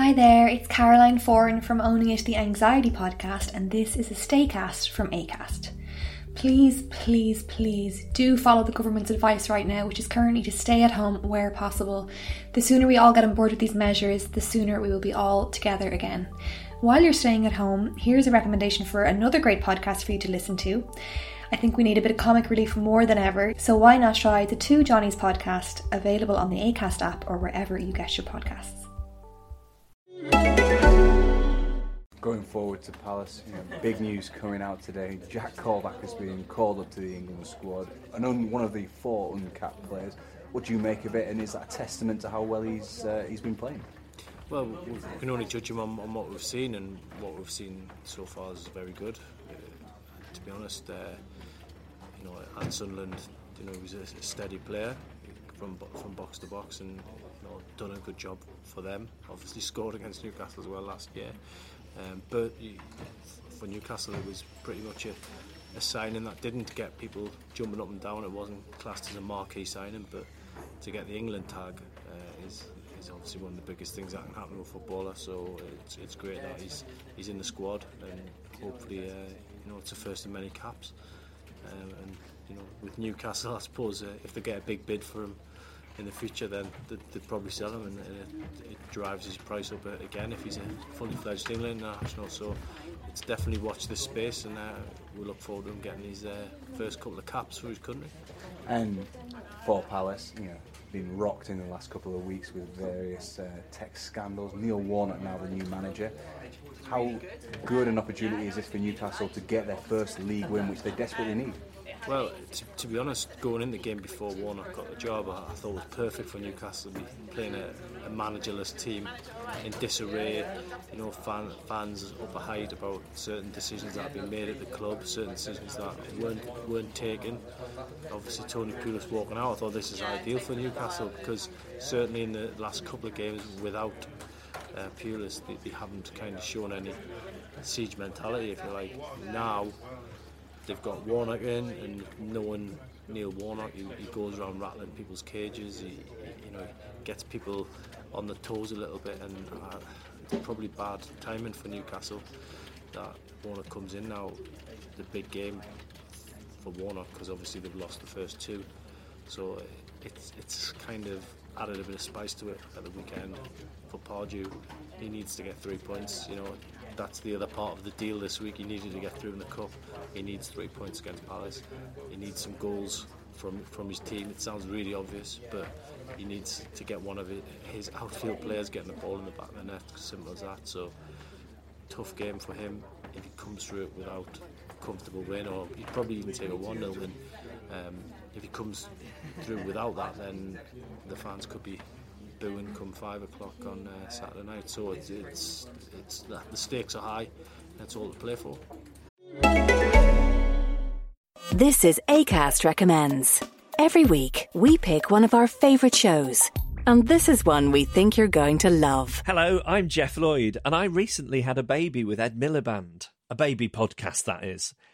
Hi there, it's Caroline Foran from Owning It the Anxiety podcast, and this is a Staycast from ACAST. Please, please, please do follow the government's advice right now, which is currently to stay at home where possible. The sooner we all get on board with these measures, the sooner we will be all together again. While you're staying at home, here's a recommendation for another great podcast for you to listen to. I think we need a bit of comic relief more than ever, so why not try the Two Johnnies podcast, available on the ACAST app or wherever you get your podcasts. Going forward to Palace, you know, big news coming out today. Jack Colback has been called up to the England squad, and only one of the four uncapped players. What do you make of it, and is that a testament to how well he's uh, he's been playing? Well, we can only judge him on, on what we've seen, and what we've seen so far is very good. Uh, to be honest, uh, you know, at Sunderland, you know, he was a, steady player from from box to box, and you know, done a good job for them. Obviously, scored against Newcastle as well last year. Um, but for Newcastle, it was pretty much a, a signing that didn't get people jumping up and down. It wasn't classed as a marquee signing, but to get the England tag uh, is is obviously one of the biggest things that can happen to a footballer. So it's, it's great that he's he's in the squad, and hopefully, uh, you know, it's a first of many caps. Um, and you know, with Newcastle, I suppose uh, if they get a big bid for him in the future, then they'd, they'd probably sell him, and, it, it drives his price up again if he's a fully fledged England national. So it's definitely watch this space, and uh, we look forward to him getting his uh, first couple of caps for his country. And for Palace, you know, been rocked in the last couple of weeks with various uh, tech scandals. Neil Warnock now the new manager. How good an opportunity is this for Newcastle to get their first league win, which they desperately need? Well, to, to be honest, going in the game before Warnock got the job, I, I thought it was perfect for Newcastle to be playing a, a managerless team in disarray. You know, fan, fans height about certain decisions that have been made at the club, certain decisions that weren't weren't taken. Obviously, Tony Pulis walking out. I thought this is ideal for Newcastle because certainly in the last couple of games without uh, Pulis, they, they haven't kind of shown any siege mentality, if you like. Now they've got Warnock in, and knowing Neil Warnock, he, he goes around rattling people's cages. He, he, you know, gets people on the toes a little bit, and uh, it's probably bad timing for Newcastle that Warnock comes in now. The big game for Warnock because obviously they've lost the first two, so it's it's kind of added a bit of spice to it at the weekend for Pardew. He needs to get three points. You know, that's the other part of the deal this week. He needed to get through in the cup. He needs three points against Palace. He needs some goals from from his team. It sounds really obvious, but he needs to get one of his, outfield players getting the ball in the back of the net. Simple as that. So tough game for him if he comes through it without a comfortable win, or he'd probably even take a 1 0 win. Um, if he comes through without that, then the fans could be booing come five o'clock on uh, Saturday night. So it's, it's, it's the the stakes are high. That's all to play for. This is ACAST Recommends. Every week, we pick one of our favourite shows. And this is one we think you're going to love. Hello, I'm Geoff Lloyd, and I recently had a baby with Ed Miliband. A baby podcast, that is.